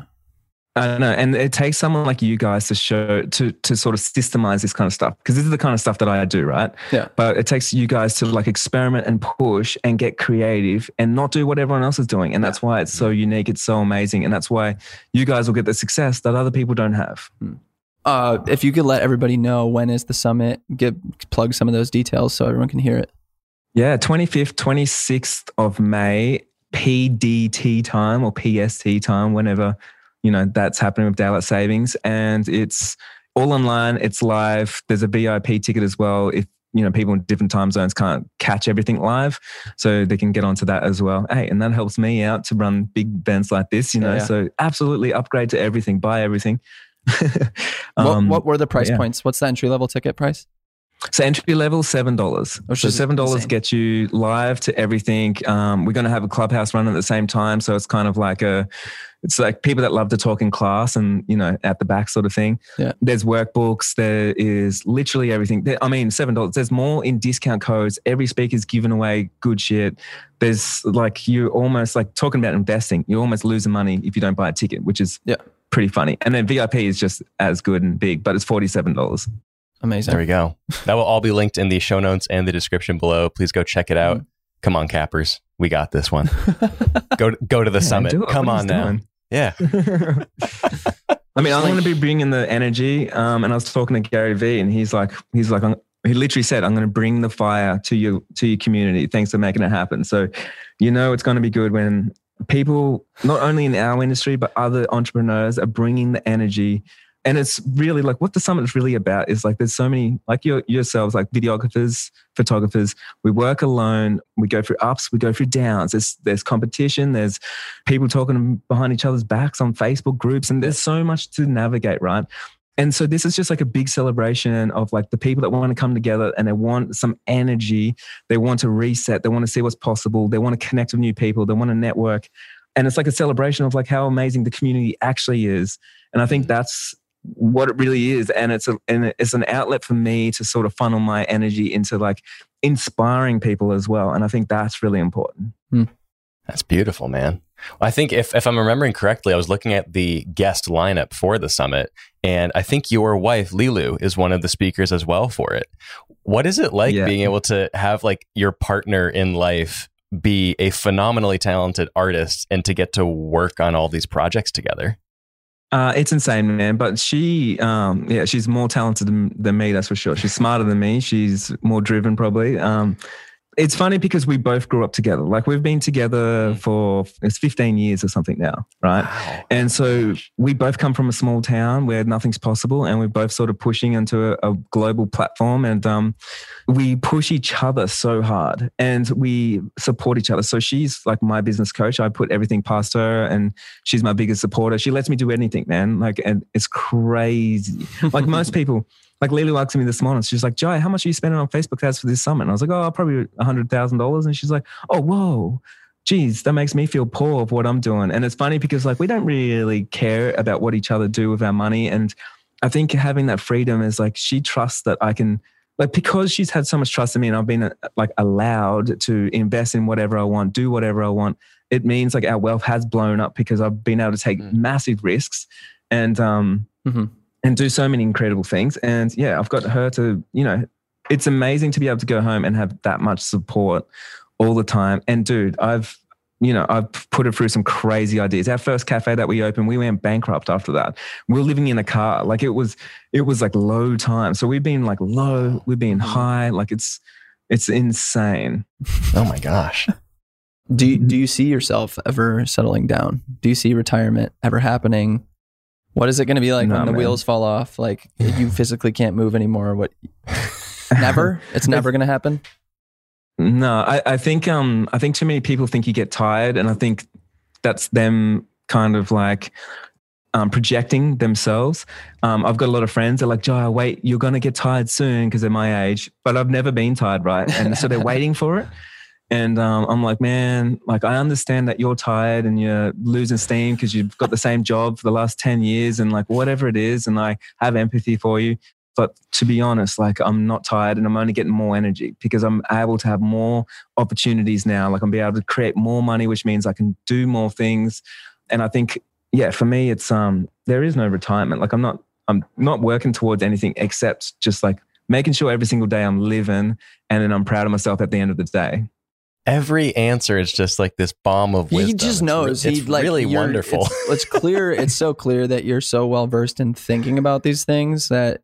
I don't know, and it takes someone like you guys to show to to sort of systemize this kind of stuff because this is the kind of stuff that I do, right? Yeah. But it takes you guys to like experiment and push and get creative and not do what everyone else is doing, and that's why it's so unique. It's so amazing, and that's why you guys will get the success that other people don't have. uh, if you could let everybody know when is the summit, give plug some of those details so everyone can hear it. Yeah, twenty fifth, twenty sixth of May. PDT time or PST time, whenever you know that's happening with daylight savings, and it's all online. It's live. There's a VIP ticket as well. If you know people in different time zones can't catch everything live, so they can get onto that as well. Hey, and that helps me out to run big events like this. You know, Yeah, yeah. so absolutely upgrade to everything, buy everything. what, Um, what were the price yeah. points? What's the entry level ticket price? So entry level seven dollars. So seven dollars gets you live to everything. Um, we're going to have a clubhouse run at the same time, so it's kind of like a, it's like people that love to talk in class and you know at the back sort of thing. Yeah. There's workbooks. There is literally everything. There, I mean, seven dollars. There's more in discount codes. Every speaker's giving away good shit. There's like you almost like talking about investing. You're almost losing money if you don't buy a ticket, which is Yeah. pretty funny. And then VIP is just as good and big, but it's forty seven dollars. Amazing. There we go. That will all be linked in the show notes and the description below. Please go check it out. Mm-hmm. Come on, cappers. We got this one. go go to the summit. Come on you now. doing? Yeah. I mean, I'm going to be bringing the energy. Um, and I was talking to Gary Vee, and he's like, he's like, I'm- he literally said, "I'm going to bring the fire to your to your community. Thanks for making it happen." So, you know, it's going to be good when people, not only in our industry but other entrepreneurs, are bringing the energy. And it's really like what the summit is really about is like there's so many like your, yourselves like videographers, photographers. We work alone. We go through ups. We go through downs. There's there's competition. There's people talking behind each other's backs on Facebook groups, and there's so much to navigate, right? And so this is just like a big celebration of like the people that want to come together and they want some energy. They want to reset. They want to see what's possible. They want to connect with new people. They want to network. And it's like a celebration of like how amazing the community actually is. And I think mm-hmm. that's what it really is. And it's a, and it's an outlet for me to sort of funnel my energy into like inspiring people as well. And I think that's really important. Hmm. That's beautiful, man. I think if, if I'm remembering correctly, I was looking at the guest lineup for the summit, and I think your wife, Lilu, is one of the speakers as well for it. What is it like Yeah. being able to have like your partner in life be a phenomenally talented artist and to get to work on all these projects together? Uh, it's insane, man. But she, um, yeah, she's more talented than, than me. That's for sure. She's smarter than me. She's more driven, probably. Um, it's funny because we both grew up together. Like we've been together for it's 15 years or something now, right? Wow. And so we both come from a small town where nothing's possible, and we're both sort of pushing into a, a global platform, and um, we push each other so hard, and we support each other. So she's like my business coach. I put everything past her, and she's my biggest supporter. She lets me do anything, man. Like, and it's crazy. Like most people. Like Lily asked me this morning, she's like, Jai, how much are you spending on Facebook ads for this summit? And I was like, oh, probably a hundred thousand dollars. And she's like, oh, whoa, geez, that makes me feel poor of what I'm doing. And it's funny because like we don't really care about what each other do with our money. And I think having that freedom is like she trusts that I can like because she's had so much trust in me and I've been like allowed to invest in whatever I want, do whatever I want. It means like our wealth has blown up because I've been able to take Mm. massive risks and um Mhm. And do so many incredible things. And yeah, I've got her to, you know, it's amazing to be able to go home and have that much support all the time. And dude, I've, you know, I've put her through some crazy ideas. Our first cafe that we opened, we went bankrupt after that. We are living in a car. Like it was, it was like low time. So we've been like low, we've been Mhm. high. Like it's, it's insane. Oh my gosh. Do you, do you see yourself ever settling down? Do you see retirement ever happening? What is it going to be like No, when the man. wheels fall off? Like you physically can't move anymore. What? Never. It's never going to happen. No, I, I think um I think too many people think you get tired, and I think that's them kind of like um, projecting themselves. Um, I've got a lot of friends that are like, Joe, wait, you're gonna get tired soon because they're my age, but I've never been tired, right? And so they're waiting for it. And um, I'm like, man, like I understand that you're tired and you're losing steam because you've got the same job for the last 10 years and like whatever it is. And I have empathy for you. But to be honest, like I'm not tired and I'm only getting more energy because I'm able to have more opportunities now. Like I'm be able to create more money, which means I can do more things. And I think, yeah, for me, it's um there is no retirement. Like I'm not I'm not working towards anything except just like making sure every single day I'm living and then I'm proud of myself at the end of the day. Every answer is just like this bomb of wisdom. He just knows. It's he like really wonderful. It's, it's clear. It's so clear that you're so well versed in thinking about these things that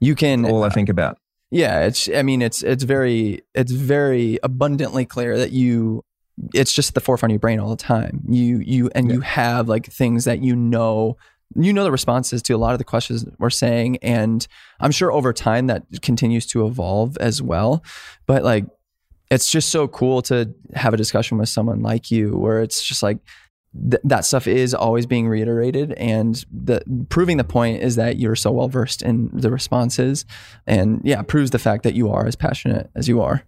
you can. All I uh, think about. yeah, it's. I mean, it's it's very it's very abundantly clear that you it's just at the forefront of your brain all the time. You you and you have like things that you know you know the responses to a lot of the questions we're saying and i'm sure over time that continues to evolve as well but like it's just so cool to have a discussion with someone like you where it's just like th- that stuff is always being reiterated and the proving the point is that you're so well versed in the responses and yeah proves the fact that you are as passionate as you are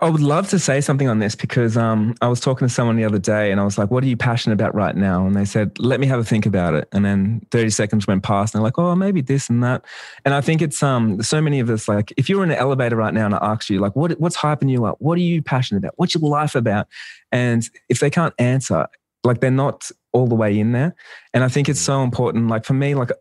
I would love to say something on this because um, I was talking to someone the other day and I was like, What are you passionate about right now? And they said, Let me have a think about it. And then 30 seconds went past and they're like, Oh, maybe this and that. And I think it's um, so many of us, like, if you're in an elevator right now and I ask you, like, what, what's hyping you up? What are you passionate about? What's your life about? And if they can't answer, like, they're not all the way in there. And I think it's so important. Like, for me, like,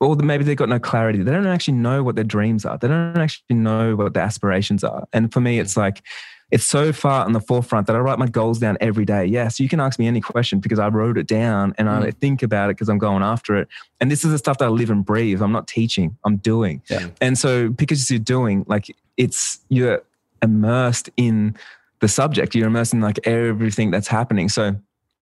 or maybe they've got no clarity. They don't actually know what their dreams are. They don't actually know what their aspirations are. And for me, it's like, it's so far on the forefront that I write my goals down every day. Yes, yeah, so you can ask me any question because I wrote it down and I mm. think about it because I'm going after it. And this is the stuff that I live and breathe. I'm not teaching, I'm doing. Yeah. And so because you're doing, like it's you're immersed in the subject. You're immersed in like everything that's happening. So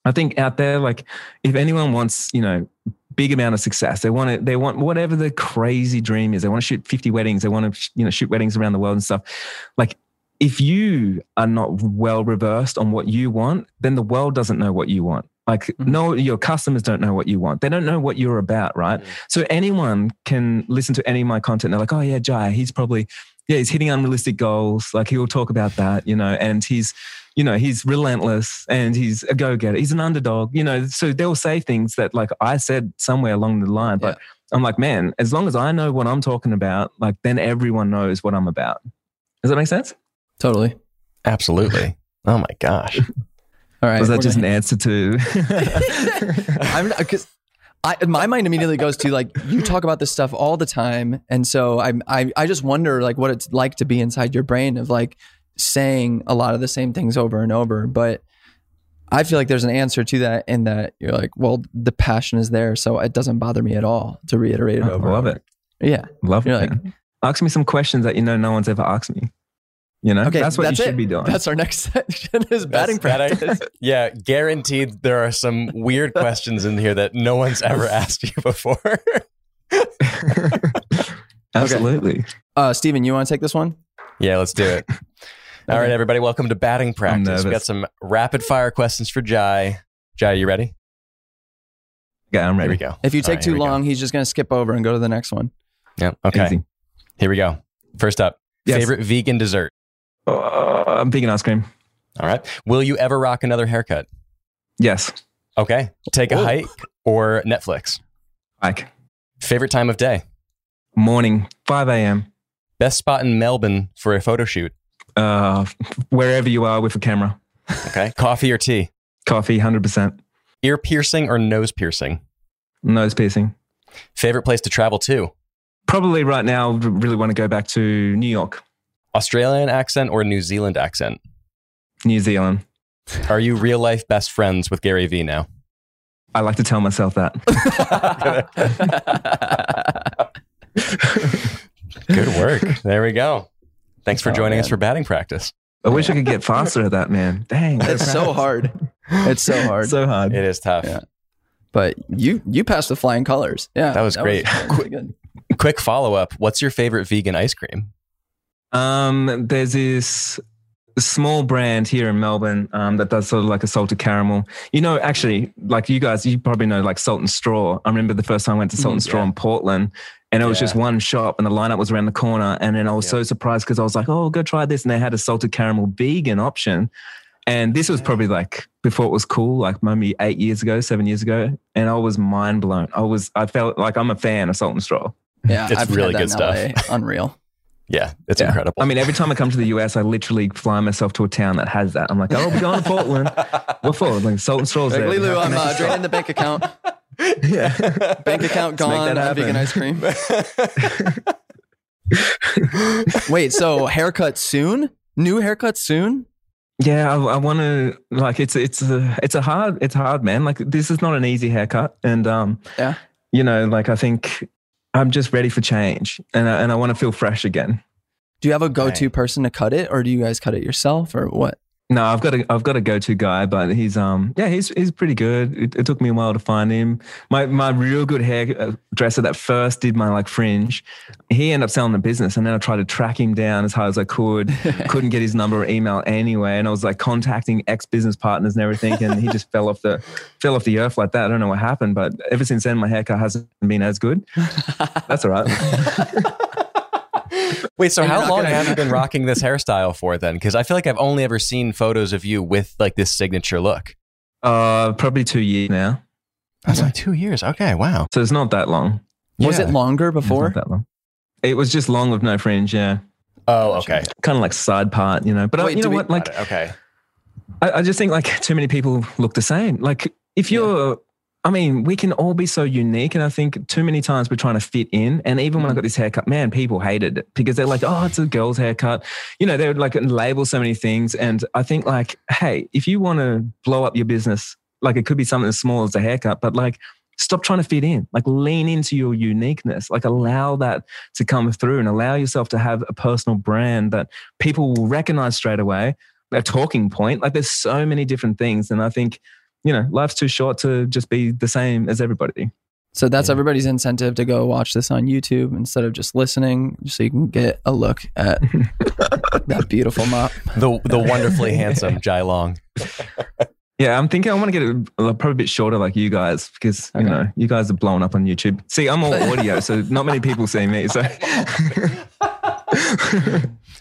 I think out there, like if anyone wants, you know, big amount of success, they want to, they want whatever the crazy dream is. They want to shoot 50 weddings. They want to, you know, shoot weddings around the world and stuff. Like if you are not well reversed on what you want, then the world doesn't know what you want. Like, Mm-hmm. no, your customers don't know what you want. They don't know what you're about, right? So anyone can listen to any of my content. They're like, oh yeah, Jai, he's probably, yeah, he's hitting unrealistic goals. Like he'll talk about that, you know, and he's, you know, he's relentless and he's a go-getter. He's an underdog, you know. So they'll say things that like I said somewhere along the line, but I'm like, man, as long as I know what I'm talking about, like then everyone knows what I'm about. Does that make sense? totally Absolutely. Oh my gosh. all right Was that just an answer to? I'm because I my mind immediately goes to like you talk about this stuff all the time, and so I I I just wonder like what it's like to be inside your brain of like saying a lot of the same things over and over, but. I feel like there's an answer to that in that you're like, well, the passion is there, so it doesn't bother me at all to reiterate it I over. and love over. it. Yeah. Love You're it. like- man. ask me some questions that you know no one's ever asked me. You know, Okay. that's what you should it. be doing. That's our next section is batting That's- that I- practice. yeah, guaranteed there are some weird questions in here that no one's ever asked you before. Absolutely. Uh, Steven, you want to take this one? yeah, let's do it. All right, everybody, welcome to batting practice. We got some rapid fire questions for Jai. Jai, you ready? Yeah, I'm ready. Here we go. If you take right, too here we go. long, he's just going to skip over and go to the next one. Yeah. Okay. Easy. Here we go. First up, Yes. favorite vegan dessert. Oh, I'm vegan ice cream. All right. Will you ever rock another haircut? Yes. Okay. Take a Oh. hike or Netflix. Like Favorite time of day. morning, 5 a.m. Best spot in Melbourne for a photo shoot. Uh, wherever you are with a camera. Okay. Coffee or tea. Coffee, 100%. Ear piercing or nose piercing. Nose piercing. Favorite place to travel to. Probably right now, really want to go back to New York, Australian accent or New Zealand accent. New Zealand. Are you real life best friends with Gary Vee now? I like to tell myself that. Good work. There we go. Thanks for Oh, joining us for batting practice. I wish I could get faster at that, man. Dang. it's so hard. It's so hard. So hard. It is tough. Yeah. but you you passed the flying colors. Yeah, That was great. really good. Quick follow up. What's your favorite vegan ice cream? Um, there's this small brand here in Melbourne um, that does sort of like a salted caramel. You know, actually, like you guys, you probably know like Salt and Straw. I remember the first time I went to Salt and Mhm, Straw yeah. in Portland, and it was Yeah. just one shop, and the lineup was around the corner. And then I was Yeah. so surprised because I was like, "Oh, go try this!" And they had a salted caramel vegan option. And this was probably like before it was cool, like maybe eight years ago, seven years ago. And I was mind blown. I was, I felt like I'm a fan of Salt and Straw. Yeah, It's I've had really that good in stuff. LA. Unreal. Yeah, it's Yeah. incredible. I mean, every time I come to the US, I literally fly myself to a town that has that. I'm like, oh, we're going to Portland. What for? Like salt and straws. Like, there. Lilu, How I'm can uh, draining the bank account. yeah. Bank account Let's make gone. that uh, vegan ice cream. Wait, so haircut soon? New haircut soon? Yeah, I, I want to like it's it's a it's a hard it's hard man. Like this is not an easy haircut, and um, Yeah. you know, like I think I'm just ready for change, and I, and I want to feel fresh again. Do you have a go-to person to cut it, or do you guys cut it yourself, or what? No, I've got a I've got a go to guy, but he's um yeah he's he's pretty good. It, it, took me a while to find him. My my real good hairdresser that first did my like fringe, he ended up selling the business, and then I tried to track him down as hard as I could. Couldn't get his number or email anyway, and I was like contacting ex business partners and everything, and he just fell off the fell off the earth like that. I don't know what happened, but ever since then my haircut hasn't been as good. That's all right. Wait, so how long have you been rocking this hairstyle for then? Because I feel like I've only ever seen photos of you with like this signature look. Uh, probably two years now. That's like two years. Okay, wow. So it's not that long. Was it longer before? that long. It was just long with no fringe. Yeah. Oh, okay. Kind of like side part, you know. But Wait, I, you know we, what? Like, okay. I, I, just think like too many people look the same. Like if you're yeah. I mean, we can all be so unique. And I think too many times we're trying to fit in. And even when I mm. got this haircut, man, people hated it because they're like, oh, it's a girl's haircut. You know, they would like label so many things. And I think, like, hey, if you want to blow up your business, like it could be something as small as a haircut, but like, stop trying to fit in. Like, lean into your uniqueness. Like, allow that to come through and allow yourself to have a personal brand that people will recognize straight away, a talking point. Like, there's so many different things. And I think, you know, life's too short to just be the same as everybody. So that's yeah. everybody's incentive to go watch this on YouTube instead of just listening, so you can get a look at that beautiful mop. The the wonderfully handsome Jai Long. Yeah, I'm thinking I want to get it uh, probably a bit shorter like you guys because okay. you know you guys are blowing up on YouTube. See, I'm all audio, so not many people see me. So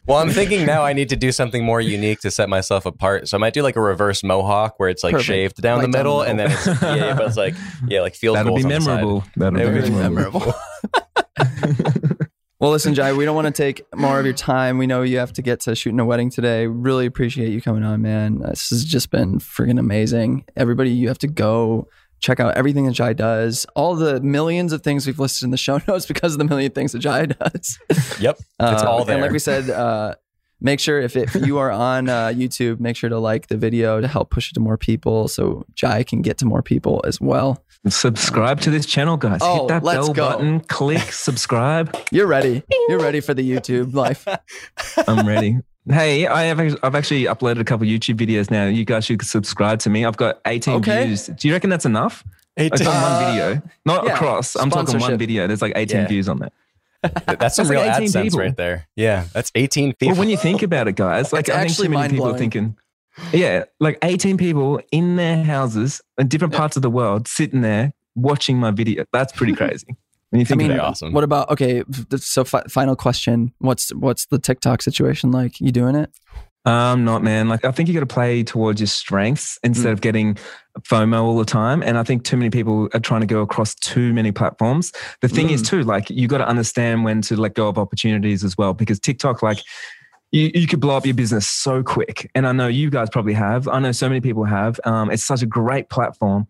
well, I'm thinking now I need to do something more unique to set myself apart. So I might do like a reverse mohawk where it's like Perfect. shaved down, like the, middle, down the middle, and then it's, yeah, but it's like yeah, like field That'll goals. Be memorable. That'll be, be memorable. well, listen, Jai, we don't want to take more of your time. We know you have to get to shooting a wedding today. Really appreciate you coming on, man. This has just been freaking amazing. Everybody, you have to go check out everything that Jai does, all the millions of things we've listed in the show notes because of the million things that Jai does. Yep. It's uh, all there. And like we said, uh, make sure if, it, if you are on uh, YouTube, make sure to like the video to help push it to more people so Jai can get to more people as well. Subscribe to this channel, guys. Oh, Hit that bell go. button, click subscribe. You're ready. You're ready for the YouTube life. I'm ready. Hey, I have I've actually uploaded a couple YouTube videos now. You guys should subscribe to me. I've got 18 okay. views. Do you reckon that's enough? 18. It's on one video, not yeah, across. I'm talking one video. There's like 18 yeah. views on that. That's some real like AdSense people. right there. Yeah, that's 18 people. Well, when you think about it, guys, like I think too many people are thinking, yeah, like 18 people in their houses in different parts of the world sitting there watching my video. That's pretty crazy. When you think I mean, awesome. What about okay? So fi- final question: What's what's the TikTok situation like? You doing it? Um, not man. Like I think you got to play towards your strengths instead mm. of getting FOMO all the time. And I think too many people are trying to go across too many platforms. The thing mm. is too, like you got to understand when to let go of opportunities as well. Because TikTok, like you, you could blow up your business so quick. And I know you guys probably have. I know so many people have. Um, it's such a great platform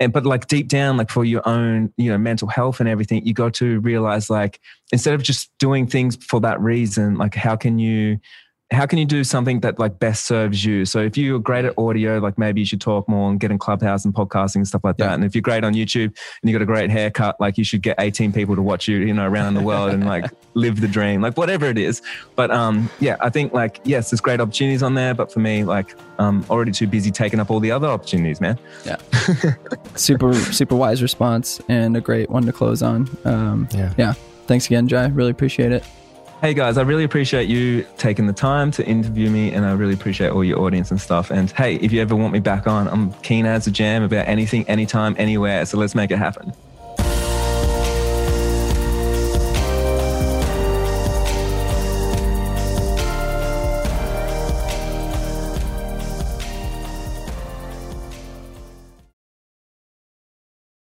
and but like deep down like for your own you know mental health and everything you got to realize like instead of just doing things for that reason like how can you how can you do something that like best serves you? So if you're great at audio, like maybe you should talk more and get in clubhouse and podcasting and stuff like that. Yeah. And if you're great on YouTube and you got a great haircut, like you should get 18 people to watch you, you know, around the world and like live the dream, like whatever it is. But um, yeah, I think like yes, there's great opportunities on there, but for me, like I'm already too busy taking up all the other opportunities, man. Yeah, super super wise response and a great one to close on. Um, yeah, yeah. Thanks again, Jai. Really appreciate it. Hey guys, I really appreciate you taking the time to interview me and I really appreciate all your audience and stuff. And hey, if you ever want me back on, I'm keen as a jam about anything, anytime, anywhere. So let's make it happen.